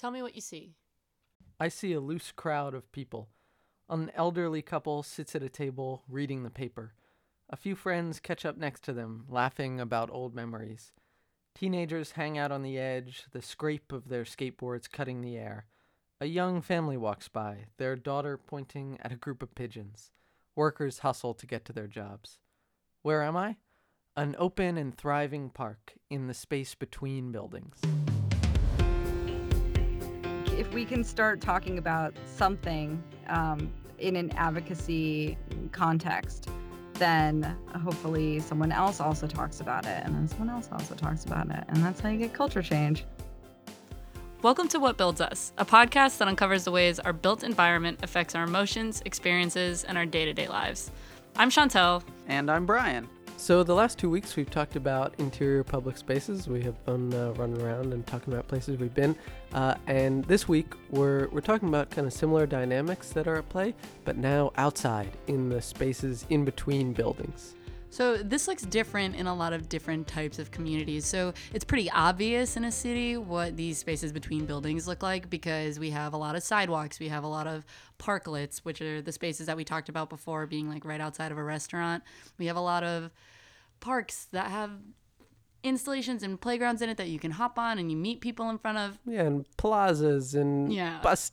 Tell me what you see. I see a loose crowd of people. An elderly couple sits at a table reading the paper. A few friends catch up next to them, laughing about old memories. Teenagers hang out on the edge, the scrape of their skateboards cutting the air. A young family walks by, their daughter pointing at a group of pigeons. Workers hustle to get to their jobs. Where am I? An open and thriving park in the space between buildings. If we can start talking about something um, in an advocacy context, then hopefully someone else also talks about it, and then someone else also talks about it. And that's how you get culture change. Welcome to What Builds Us, a podcast that uncovers the ways our built environment affects our emotions, experiences, and our day to day lives. I'm Chantel. And I'm Brian. So, the last two weeks we've talked about interior public spaces. We have fun uh, running around and talking about places we've been. Uh, and this week we're, we're talking about kind of similar dynamics that are at play, but now outside in the spaces in between buildings. So this looks different in a lot of different types of communities. So it's pretty obvious in a city what these spaces between buildings look like because we have a lot of sidewalks, we have a lot of parklets, which are the spaces that we talked about before being like right outside of a restaurant. We have a lot of parks that have installations and playgrounds in it that you can hop on and you meet people in front of. Yeah, and plazas and Yeah. bus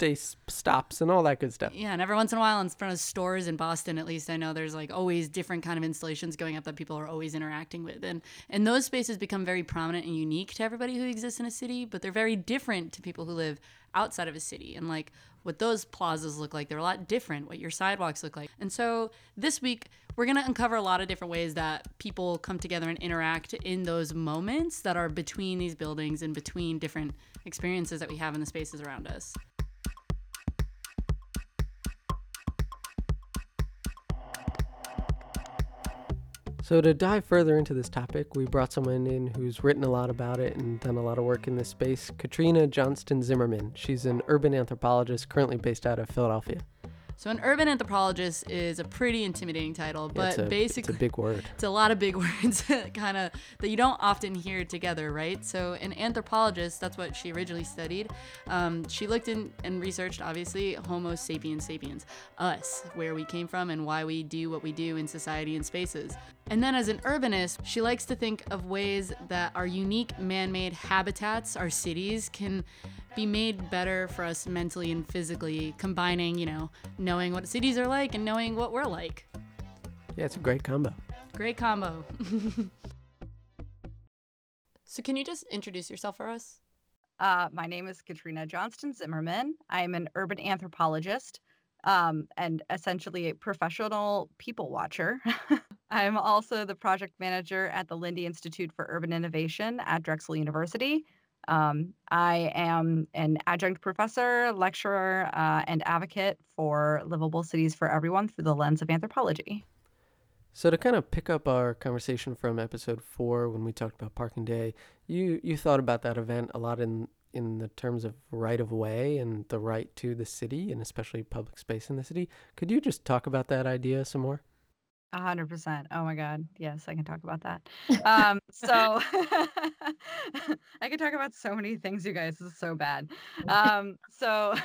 stops and all that good stuff. Yeah, and every once in a while in front of stores in Boston, at least I know there's like always different kind of installations going up that people are always interacting with. And and those spaces become very prominent and unique to everybody who exists in a city, but they're very different to people who live outside of a city. And like what those plazas look like, they're a lot different, what your sidewalks look like. And so this week we're going to uncover a lot of different ways that people come together and interact in those moments that are between these buildings and between different experiences that we have in the spaces around us. So, to dive further into this topic, we brought someone in who's written a lot about it and done a lot of work in this space Katrina Johnston Zimmerman. She's an urban anthropologist currently based out of Philadelphia. So, an urban anthropologist is a pretty intimidating title, Yeah, but it's a, basically, it's a big word. it's a lot of big words, kind of that you don't often hear together, right? So, an anthropologist, that's what she originally studied. Um, she looked in and researched, obviously, Homo sapiens sapiens, us, where we came from and why we do what we do in society and spaces. And then, as an urbanist, she likes to think of ways that our unique man made habitats, our cities, can be made better for us mentally and physically, combining, you know, knowing what cities are like and knowing what we're like. Yeah, it's a great combo. Great combo. so, can you just introduce yourself for us? Uh, my name is Katrina Johnston Zimmerman. I'm an urban anthropologist um, and essentially a professional people watcher. I'm also the project manager at the Lindy Institute for Urban Innovation at Drexel University. Um, I am an adjunct professor, lecturer, uh, and advocate for livable cities for everyone through the lens of anthropology. So to kind of pick up our conversation from episode four when we talked about Parking Day, you you thought about that event a lot in in the terms of right of way and the right to the city and especially public space in the city. Could you just talk about that idea some more? A hundred percent. Oh my God. Yes, I can talk about that. Um, so I could talk about so many things, you guys. This is so bad. Um, so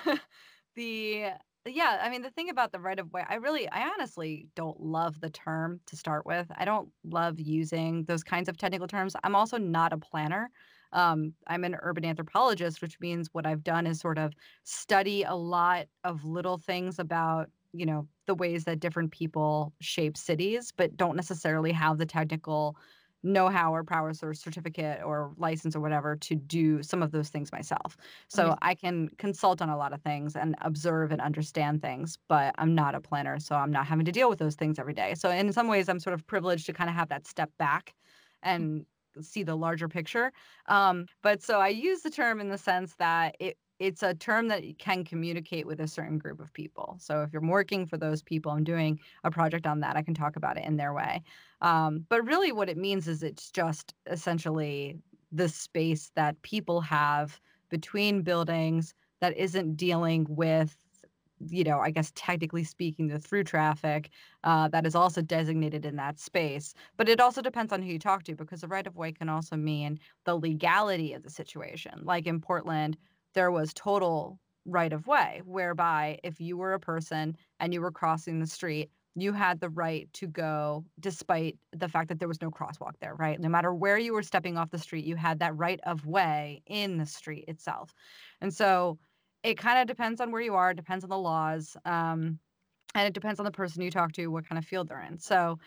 the yeah, I mean the thing about the right of way, I really, I honestly don't love the term to start with. I don't love using those kinds of technical terms. I'm also not a planner. Um, I'm an urban anthropologist, which means what I've done is sort of study a lot of little things about you know the ways that different people shape cities but don't necessarily have the technical know-how or prowess or certificate or license or whatever to do some of those things myself. So Okay. i can consult on a lot of things and observe and understand things but i'm not a planner so i'm not having to deal with those things every day. So in some ways i'm sort of privileged to kind of have that step back and see the larger picture. Um, but so i use the term in the sense that it it's a term that can communicate with a certain group of people. So if you're working for those people, I'm doing a project on that. I can talk about it in their way. Um, but really, what it means is it's just essentially the space that people have between buildings that isn't dealing with you know, I guess technically speaking, the through traffic uh, that is also designated in that space. But it also depends on who you talk to because the right of way can also mean the legality of the situation. Like in Portland, there was total right of way, whereby if you were a person and you were crossing the street, you had the right to go despite the fact that there was no crosswalk there, right? No matter where you were stepping off the street, you had that right of way in the street itself. And so it kind of depends on where you are, depends on the laws. Um, and it depends on the person you talk to, what kind of field they're in. So,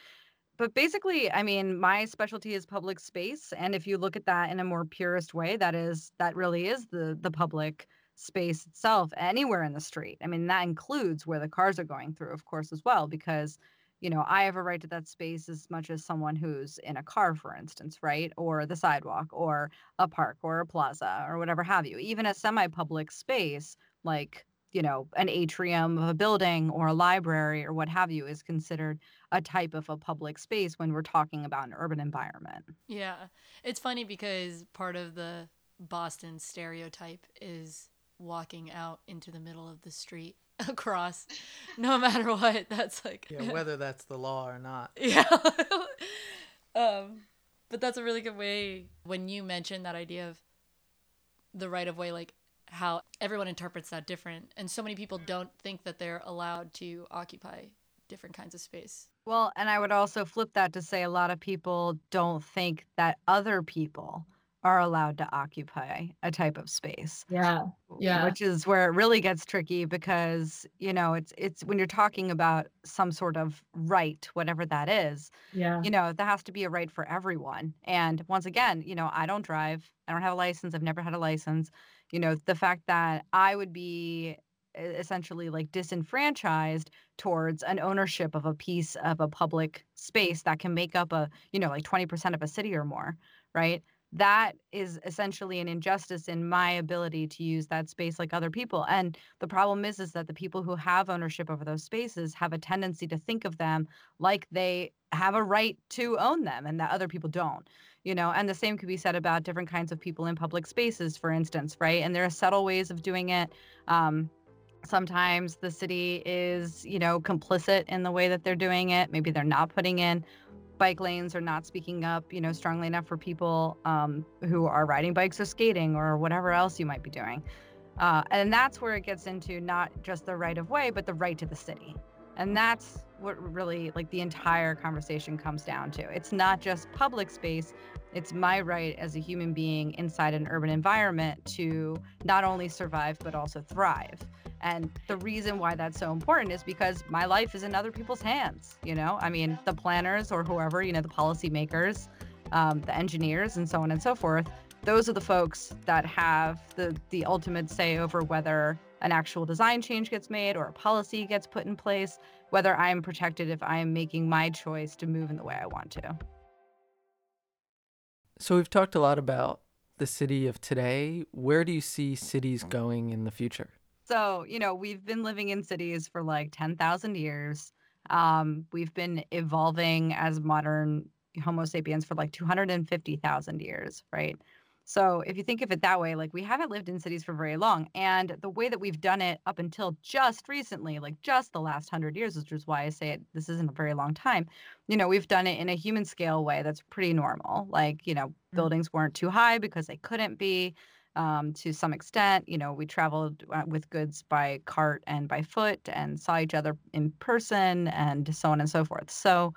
but basically, I mean, my specialty is public space, and if you look at that in a more purist way, that is that really is the the public space itself anywhere in the street. I mean, that includes where the cars are going through, of course, as well, because you know, I have a right to that space as much as someone who's in a car, for instance, right? Or the sidewalk, or a park, or a plaza, or whatever have you. Even a semi public space like you know, an atrium of a building or a library or what have you is considered a type of a public space when we're talking about an urban environment. Yeah. It's funny because part of the Boston stereotype is walking out into the middle of the street across no matter what. That's like Yeah, whether that's the law or not. Yeah. um but that's a really good way when you mentioned that idea of the right of way like how everyone interprets that different and so many people don't think that they're allowed to occupy different kinds of space. Well and i would also flip that to say a lot of people don't think that other people are allowed to occupy a type of space. Yeah yeah. Which is where it really gets tricky because you know it's it's when you're talking about some sort of right whatever that is yeah. you know that has to be a right for everyone. And once again you know i don't drive i don't have a license i've never had a license you know the fact that i would be essentially like disenfranchised towards an ownership of a piece of a public space that can make up a you know like 20% of a city or more right that is essentially an injustice in my ability to use that space like other people and the problem is is that the people who have ownership over those spaces have a tendency to think of them like they have a right to own them and that other people don't you know and the same could be said about different kinds of people in public spaces for instance right? And there are subtle ways of doing it. Um, sometimes the city is you know complicit in the way that they're doing it. Maybe they're not putting in bike lanes or not speaking up you know strongly enough for people um, who are riding bikes or skating or whatever else you might be doing. Uh, and that's where it gets into not just the right of way but the right to the city and that's what really like the entire conversation comes down to. It's not just public space, it's my right as a human being inside an urban environment to not only survive but also thrive. And the reason why that's so important is because my life is in other people's hands, you know? I mean, the planners or whoever, you know, the policymakers, um, the engineers and so on and so forth, those are the folks that have the the ultimate say over whether an actual design change gets made or a policy gets put in place, whether I'm protected if I am making my choice to move in the way I want to. So we've talked a lot about the city of today. Where do you see cities going in the future? So, you know, we've been living in cities for like 10,000 years. Um, we've been evolving as modern Homo sapiens for like 250,000 years, right? So if you think of it that way, like we haven't lived in cities for very long. And the way that we've done it up until just recently, like just the last hundred years, which is why I say it, this isn't a very long time, you know, we've done it in a human scale way that's pretty normal. Like, you know, mm-hmm. buildings weren't too high because they couldn't be. Um, to some extent, you know, we traveled uh, with goods by cart and by foot and saw each other in person and so on and so forth. So,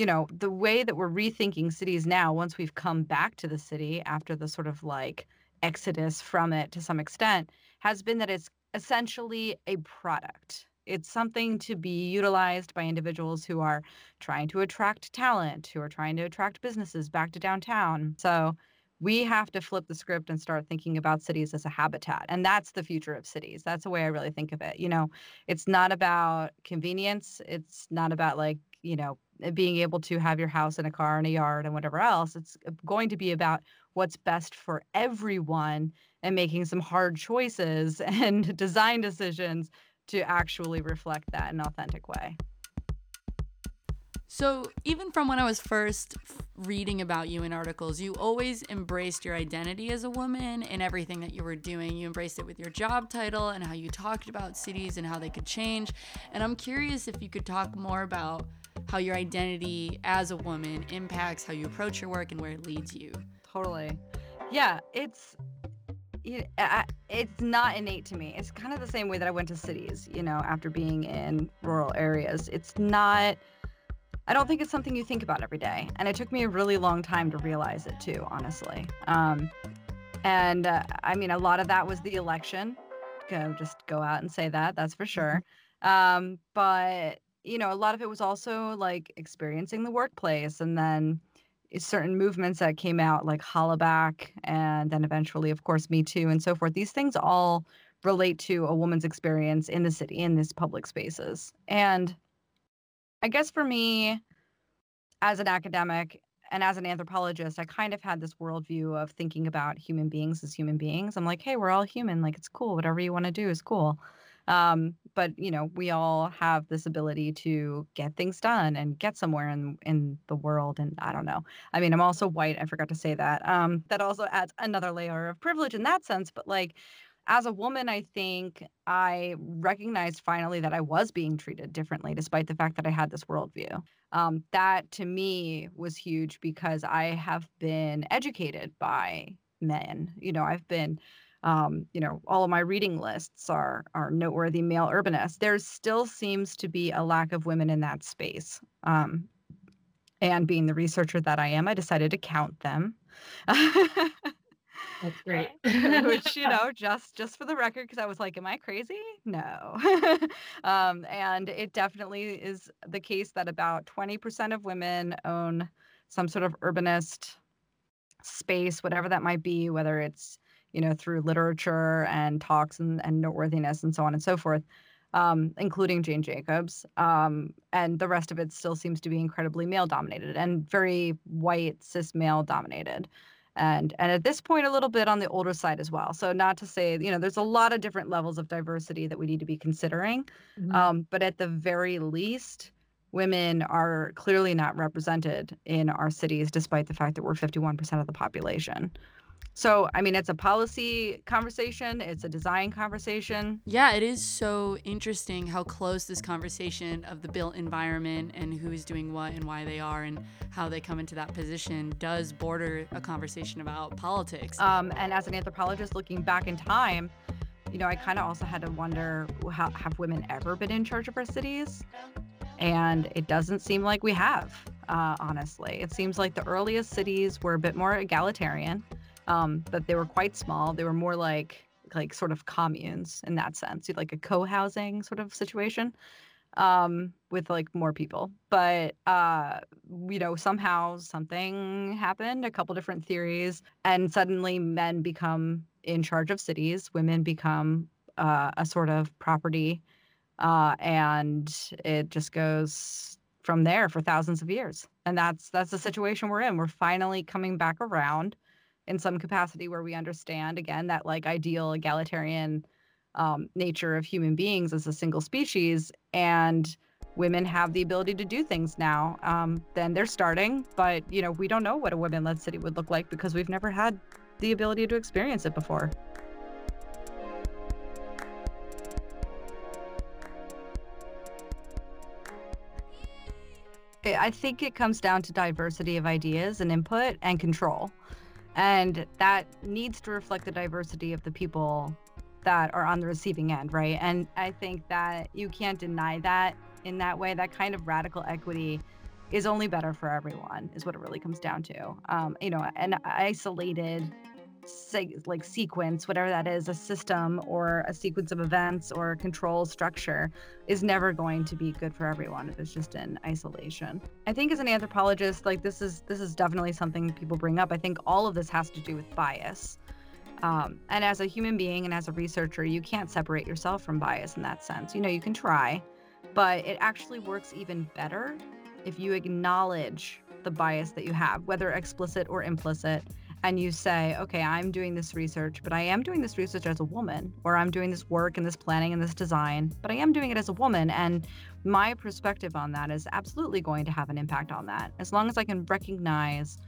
you know, the way that we're rethinking cities now, once we've come back to the city after the sort of like exodus from it to some extent, has been that it's essentially a product. It's something to be utilized by individuals who are trying to attract talent, who are trying to attract businesses back to downtown. So we have to flip the script and start thinking about cities as a habitat. And that's the future of cities. That's the way I really think of it. You know, it's not about convenience, it's not about like, you know, being able to have your house and a car and a yard and whatever else. It's uh, going to be about what's best for everyone and making some hard choices and design decisions to actually reflect that in an authentic way. So, even from when I was first reading about you in articles, you always embraced your identity as a woman in everything that you were doing. You embraced it with your job title and how you talked about cities and how they could change. And I'm curious if you could talk more about how your identity as a woman impacts how you approach your work and where it leads you. Totally. Yeah, it's I- it's not innate to me. It's kind of the same way that I went to cities, you know, after being in rural areas. It's not, I don't think it's something you think about every day. And it took me a really long time to realize it too, honestly. Um, and uh, I mean, a lot of that was the election. Go just go out and say that, that's for sure. Um, but, you know, a lot of it was also like experiencing the workplace and then certain movements that came out like hollaback and then eventually of course me too and so forth. These things all relate to a woman's experience in the city in these public spaces. And i guess for me as an academic and as an anthropologist i kind of had this worldview of thinking about human beings as human beings. I'm like hey we're all human. Like it's cool. Whatever you want to do is cool um, but you know we all have this ability to get things done and get somewhere in in the world and i don't know. I mean i'm also white i forgot to say that. Um, that also adds another layer of privilege in that sense but like as a woman i think i recognized finally that i was being treated differently despite the fact that i had this worldview. Um, that to me was huge because i have been educated by men. You know i've been um, you know, all of my reading lists are are noteworthy male urbanists. There still seems to be a lack of women in that space. Um, and being the researcher that I am, I decided to count them. That's great. Which you know, just just for the record, because I was like, "Am I crazy?" No. um, and it definitely is the case that about twenty percent of women own some sort of urbanist space, whatever that might be, whether it's you know, through literature and talks and, and noteworthiness and so on and so forth, um, including Jane Jacobs. Um, and the rest of it still seems to be incredibly male dominated and very white, cis male dominated. And and at this point, a little bit on the older side as well. So not to say, you know, there's a lot of different levels of diversity that we need to be considering. Mhm. Um, but at the very least, women are clearly not represented in our cities, despite the fact that we're 51% of the population. So, I mean, it's a policy conversation, it's a design conversation. Yeah, it is so interesting how close this conversation of the built environment and who is doing what and why they are and how they come into that position does border a conversation about politics. Um, and as an anthropologist looking back in time, you know, I kind of also had to wonder how, have women ever been in charge of our cities? And it doesn't seem like we have, uh, honestly. It seems like the earliest cities were a bit more egalitarian, um, but they were quite small. They were more like like sort of communes in that sense, like a co-housing sort of situation um with like more people. But uh you know somehow something happened a couple different theories and suddenly men become in charge of cities women become uh, a sort of property uh and it just goes from there for thousands of years. And that's that's the situation we're in. We're finally coming back around in some capacity where we understand again that like ideal egalitarian um, nature of human beings as a single species and women have the ability to do things now um, then they're starting but you know we don't know what a women-led city would look like because we've never had the ability to experience it before I- I think it comes down to diversity of ideas and input and control. And that needs to reflect the diversity of the people that are on the receiving end, right? And I think that you can't deny that in that way. That kind of radical equity is only better for everyone, is what it really comes down to. Um, you know, an isolated se- like sequence, whatever that is, a system or a sequence of events or control structure is never going to be good for everyone if it's just in isolation. I think as an anthropologist, like this is this is definitely something people bring up. I think all of this has to do with bias. Um, and as a human being and as a researcher, you can't separate yourself from bias in that sense. You know, you can try, but it actually works even better if you acknowledge the bias that you have, whether explicit or implicit, and you say, okay, I'm doing this research, but I am doing this research as a woman, or I'm doing this work and this planning and this design, but I am doing it as a woman. And my perspective on that is absolutely going to have an impact on that. As long as I can recognize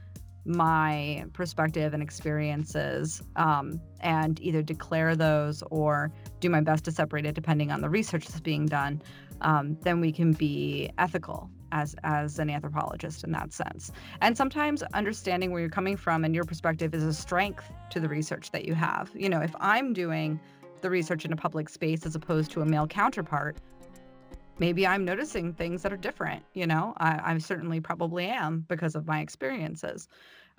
my perspective and experiences um, and either declare those or do my best to separate it depending on the research that's being done, um, then we can be ethical as as an anthropologist in that sense. And sometimes understanding where you're coming from and your perspective is a strength to the research that you have. You know, if I'm doing the research in a public space as opposed to a male counterpart, maybe I'm noticing things that are different. You know, I, I certainly probably am because of my experiences.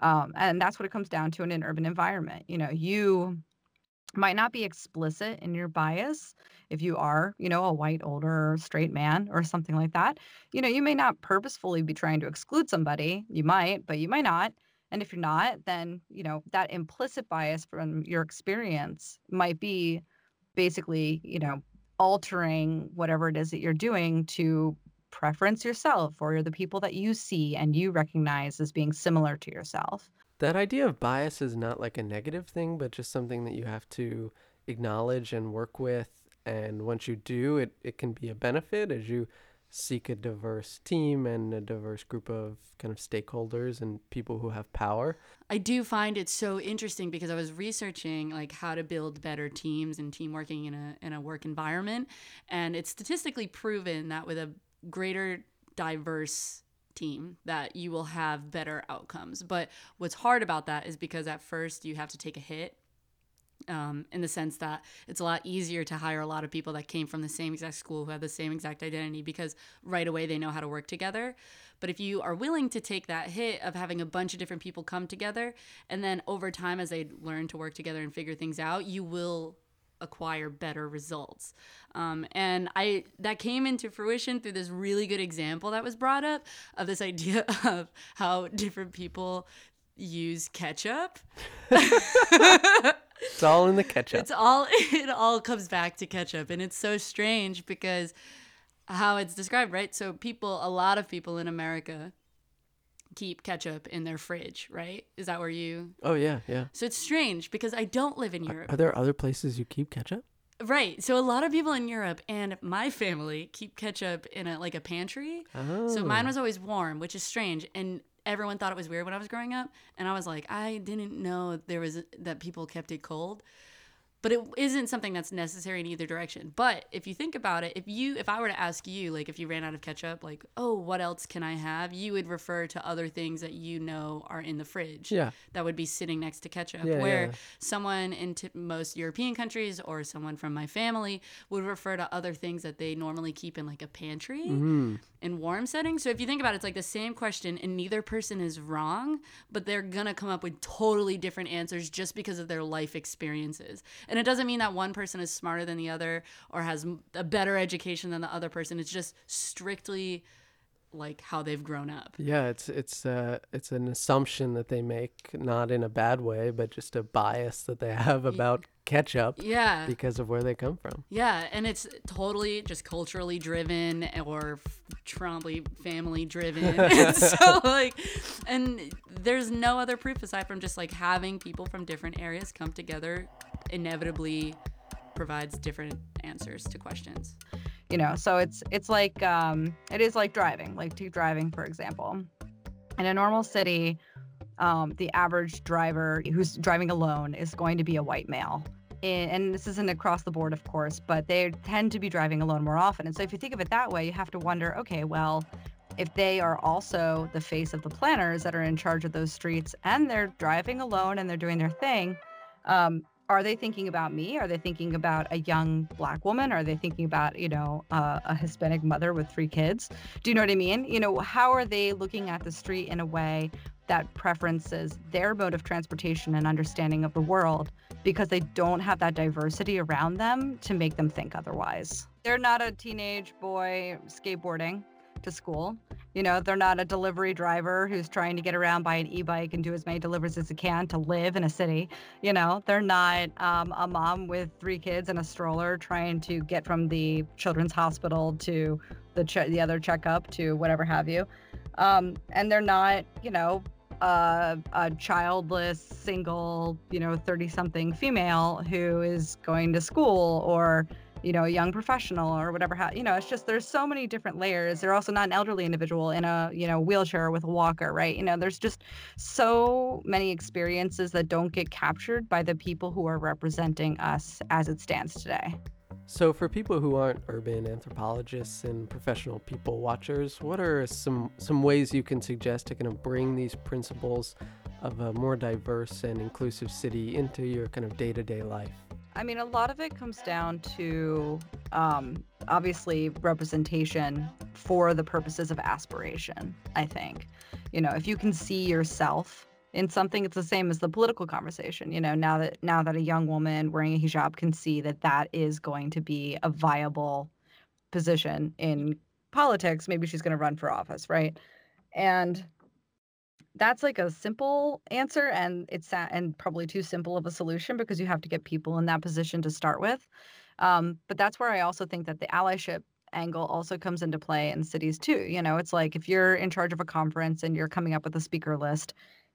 Um, and that's what it comes down to in an urban environment. You know, you might not be explicit in your bias if you are, you know, a white, older, straight man or something like that. You know, you may not purposefully be trying to exclude somebody. You might, but you might not. And if you're not, then, you know, that implicit bias from your experience might be basically, you know, altering whatever it is that you're doing to preference yourself or the people that you see and you recognize as being similar to yourself. That idea of bias is not like a negative thing, but just something that you have to acknowledge and work with. And once you do, it, it can be a benefit as you seek a diverse team and a diverse group of kind of stakeholders and people who have power. I do find it so interesting because I was researching like how to build better teams and team working in a in a work environment and it's statistically proven that with a greater diverse team that you will have better outcomes. But what's hard about that is because at first you have to take a hit um, in the sense that it's a lot easier to hire a lot of people that came from the same exact school who have the same exact identity because right away they know how to work together. But if you are willing to take that hit of having a bunch of different people come together, and then over time, as they learn to work together and figure things out, you will acquire better results. Um, and I that came into fruition through this really good example that was brought up of this idea of how different people use ketchup. It's all in the ketchup. It's all it all comes back to ketchup and it's so strange because how it's described, right? So people a lot of people in America keep ketchup in their fridge, right? Is that where you oh yeah, yeah. So it's strange because I don't live in Europe. Are there other places you keep ketchup? Right. So a lot of people in Europe and my family keep ketchup in a like a pantry. Oh. So mine was always warm, which is strange and everyone thought it was weird when I was growing up and I was like I didn't know there was that people kept it cold. But it isn't something that's necessary in either direction. But if you think about it, if you if I were to ask you like if you ran out of ketchup, like, "Oh, what else can I have?" you would refer to other things that you know are in the fridge. Yeah. That would be sitting next to ketchup. Yeah, where yeah. someone in t- most European countries or someone from my family would refer to other things that they normally keep in like a pantry Mm. in warm settings. So if you think about it, it's like the same question, and neither person is wrong, but they're gonna come up with totally different answers just because of their life experiences. And it doesn't mean that one person is smarter than the other or has a better education than the other person. It's just strictly like how they've grown up. Yeah, it's it's uh it's an assumption that they make, not in a bad way, but just a bias that they have about ketchup Yeah. because of where they come from. Yeah, and it's totally just culturally driven or Trombley family driven. and so like and there's no other proof aside from just like having people from different areas come together inevitably provides different answers to questions. You know so it's it's like um it is like driving like to driving for example. In a normal city um the average driver who's driving alone is going to be a white male. And this isn't across the board of course but they tend to be driving alone more often. And so if you think of it that way you have to wonder okay well if they are also the face of the planners that are in charge of those streets and they're driving alone and they're doing their thing um, are they thinking about me? Are they thinking about a young black woman? Are they thinking about, you know, uh, a Hispanic mother with three kids? Do you know what I mean? You know, how are they looking at the street in a way that preferences their mode of transportation and understanding of the world because they don't have that diversity around them to make them think otherwise? They're not a teenage boy skateboarding to school. You know, they're not a delivery driver who's trying to get around by an e-bike and do as many deliveries as he can to live in a city. You know, they're not um, a mom with three kids and a stroller trying to get from the children's hospital to the ch- the other checkup to whatever have you. Um, and they're not, you know, uh, a childless, single, you know, 30 something female who is going to school or you know, a young professional or whatever. Ha- you know, it's just there's so many different layers. They're also not an elderly individual in a you know wheelchair with a walker, right? You know, there's just so many experiences that don't get captured by the people who are representing us as it stands today. So, for people who aren't urban anthropologists and professional people watchers, what are some some ways you can suggest to kind of bring these principles of a more diverse and inclusive city into your kind of day to day life? I mean, a lot of it comes down to um, obviously representation for the purposes of aspiration. I think, you know, if you can see yourself in something it's the same as the political conversation you know now that now that a young woman wearing a hijab can see that that is going to be a viable position in politics maybe she's going to run for office right and that's like a simple answer and it's and probably too simple of a solution because you have to get people in that position to start with um, but that's where i also think that the allyship angle also comes into play in cities too you know it's like if you're in charge of a conference and you're coming up with a speaker list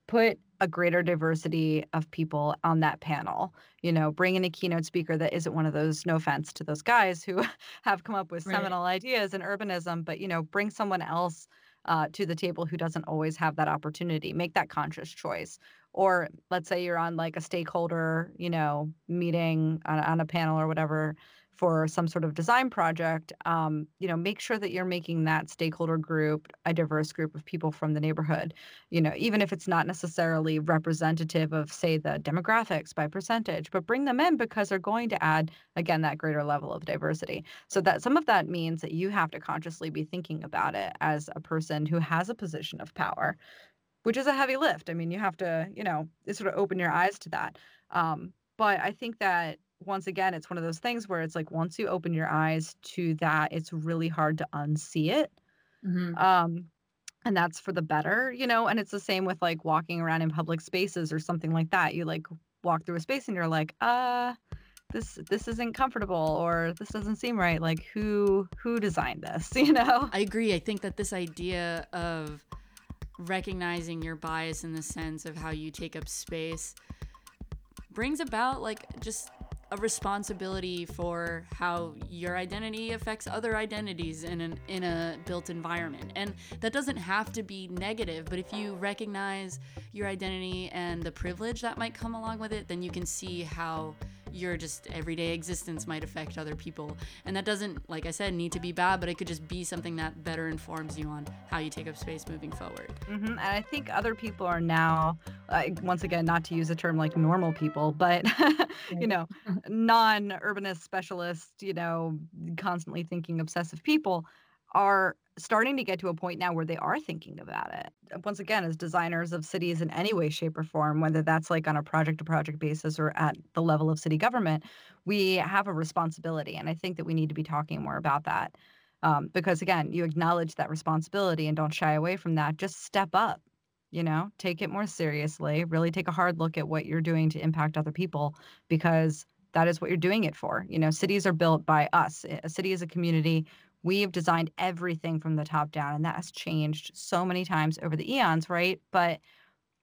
put a greater diversity of people on that panel. You know, bring in a keynote speaker that isn't one of those, no offense to those guys who have come up with right. seminal ideas in urbanism, but, you know, bring someone else uh, to the table who doesn't always have that opportunity. Make that conscious choice. Or let's say you're on like a stakeholder, you know, meeting on, on a panel or whatever for some sort of design project, um, you know, make sure that you're making that stakeholder group a diverse group of people from the neighborhood. You know, even if it's not necessarily representative of, say, the demographics by percentage, but bring them in because they're going to add, again, that greater level of diversity. So that some of that means that you have to consciously be thinking about it as a person who has a position of power, which is a heavy lift. I mean, you have to, you know, sort of open your eyes to that. Um, but I think that once again, it's one of those things where it's like once you open your eyes to that, it's really hard to unsee it. Mm-hmm. Um, and that's for the better, you know. And it's the same with like walking around in public spaces or something like that. You like walk through a space and you're like, uh, this this isn't comfortable or this doesn't seem right. Like who who designed this, you know? I agree. I think that this idea of recognizing your bias in the sense of how you take up space brings about like just a responsibility for how your identity affects other identities in an in a built environment. And that doesn't have to be negative, but if you recognize your identity and the privilege that might come along with it, then you can see how your just everyday existence might affect other people. And that doesn't, like I said, need to be bad, but it could just be something that better informs you on how you take up space moving forward. Mm-hmm. And I think other people are now, uh, once again, not to use a term like normal people, but, you know, non urbanist specialists, you know, constantly thinking obsessive people are starting to get to a point now where they are thinking about it. Once again, as designers of cities in any way, shape, or form, whether that's like on a project to project basis or at the level of city government, we have a responsibility. And I think that we need to be talking more about that. Um, because again, you acknowledge that responsibility and don't shy away from that. Just step up, you know, take it more seriously, really take a hard look at what you're doing to impact other people because that is what you're doing it for. You know, cities are built by us. A city is a community we've designed everything from the top down and that has changed so many times over the eons right? But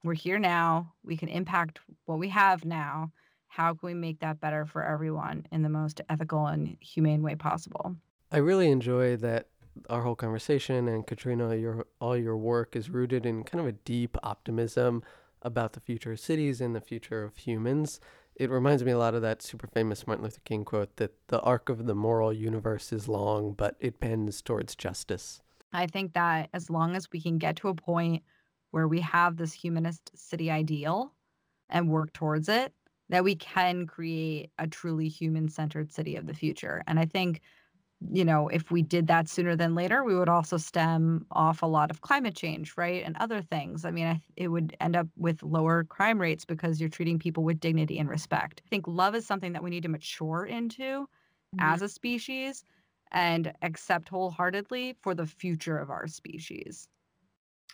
we're here now. We can impact what we have now. How can we make that better for everyone in the most ethical and humane way possible? I really enjoy that our whole conversation and katrina your all your work is rooted in kind of a deep optimism about the future of cities and the future of humans it reminds me a lot of that super famous Martin Luther King quote that the arc of the moral universe is long, but it bends towards justice. I think that as long as we can get to a point where we have this humanist city ideal and work towards it, that we can create a truly human centered city of the future. And I think you know, if we did that sooner than later, we would also stem off a lot of climate change, right? And other things. I mean, I, it would end up with lower crime rates because you're treating people with dignity and respect. I think love is something that we need to mature into mm-hmm. as a species and accept wholeheartedly for the future of our species.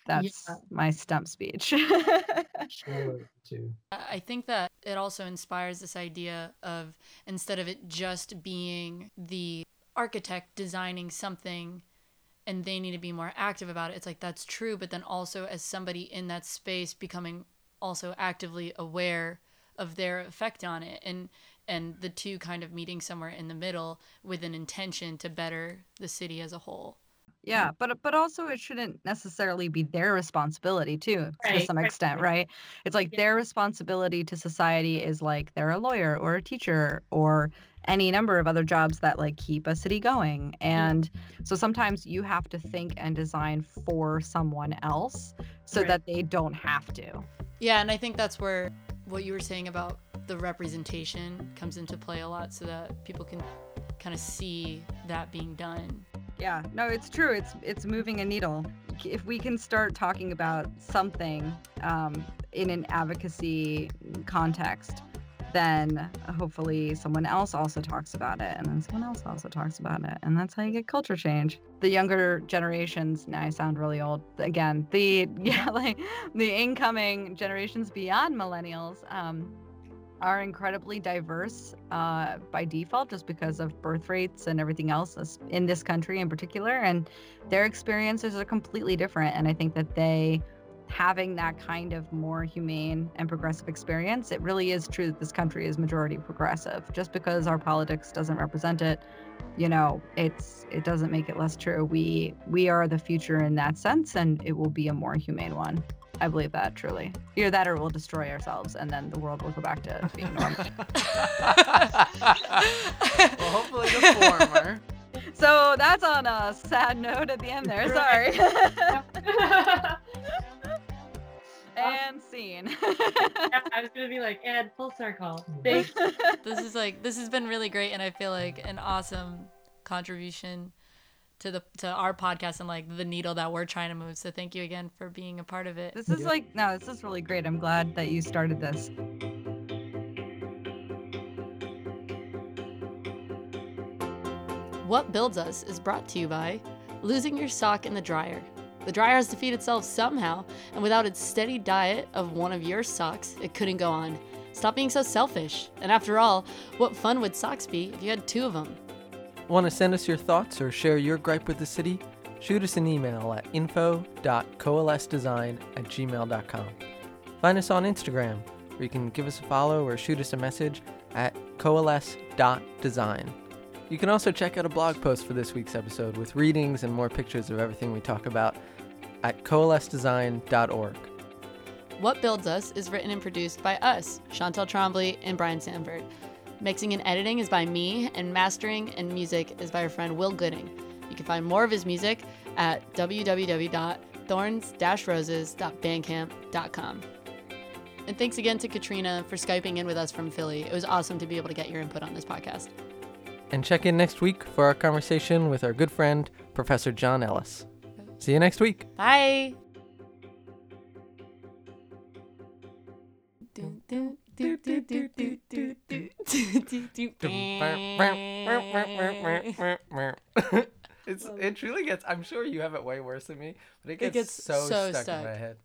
That's yeah. my stump speech. sure, too. I think that it also inspires this idea of instead of it just being the architect designing something and they need to be more active about it. It's like that's true, but then also as somebody in that space becoming also actively aware of their effect on it and and the two kind of meeting somewhere in the middle with an intention to better the city as a whole. Yeah, mm. but but also it shouldn't necessarily be their responsibility too, to some extent, right. right? It's like Yeah. their responsibility to society is like they're a lawyer or a teacher or any number of other jobs that like keep a city going. Mm. And so sometimes you have to think and design for someone else so Right. that they don't have to. Yeah, and I think that's where what you were saying about the representation comes into play a lot so that people can kind of see that being done. Yeah, no, it's true. It's it's moving a needle. If we can start talking about something um, in an advocacy context, then hopefully someone else also talks about it, and then someone else also talks about it, and that's how you get culture change. The younger generations, now I sound really old again. The yeah, like the incoming generations beyond millennials. Um, are incredibly diverse uh, by default just because of birth rates and everything else in this country in particular. And their experiences are completely different. And I think that they, having that kind of more humane and progressive experience, it really is true that this country is majority progressive. Just because our politics doesn't represent it, you know, it's it doesn't make it less true. We we are the future in that sense, and it will be a more humane one. I believe that truly. Either that or we'll destroy ourselves and then the world will go back to being normal. well, hopefully the former. so that's on a sad note at the end there. Sorry. and scene. I was gonna be like, and full circle. Thanks. this is like this has been really great and I feel like an awesome contribution to the to our podcast and like the needle that we're trying to move. So thank you again for being a part of it. this is Yeah. like no, this is really great. I'm glad that you started this. What Builds Us is brought to you by losing your sock in the dryer. The dryer has to feed itself somehow, and without its steady diet of one of your socks, it couldn't go on. Stop being so selfish. And after all, what fun would socks be if you had two of them? Want to send us your thoughts or share your gripe with the city? Shoot us an email at info.coalescedesign at gmail.com. Find us on Instagram, where you can give us a follow or shoot us a message at coalesce.design. You can also check out a blog post for this week's episode with readings and more pictures of everything we talk about at coalescedesign.org. What Builds Us is written and produced by us, Chantel Trombley and Brian Sanford. Mixing and editing is by me, and mastering and music is by our friend Will Gooding. You can find more of his music at www.thorns-roses.bandcamp.com. And thanks again to Katrina for Skyping in with us from Philly. It was awesome to be able to get your input on this podcast. And check in next week for our conversation with our good friend, Professor John Ellis. See you next week. Bye. Do, do, do, do, do, do, do, do, do, do, do. it's it truly gets i'm sure you have it way worse than me but it gets, gets so, so stuck, stuck. in my head.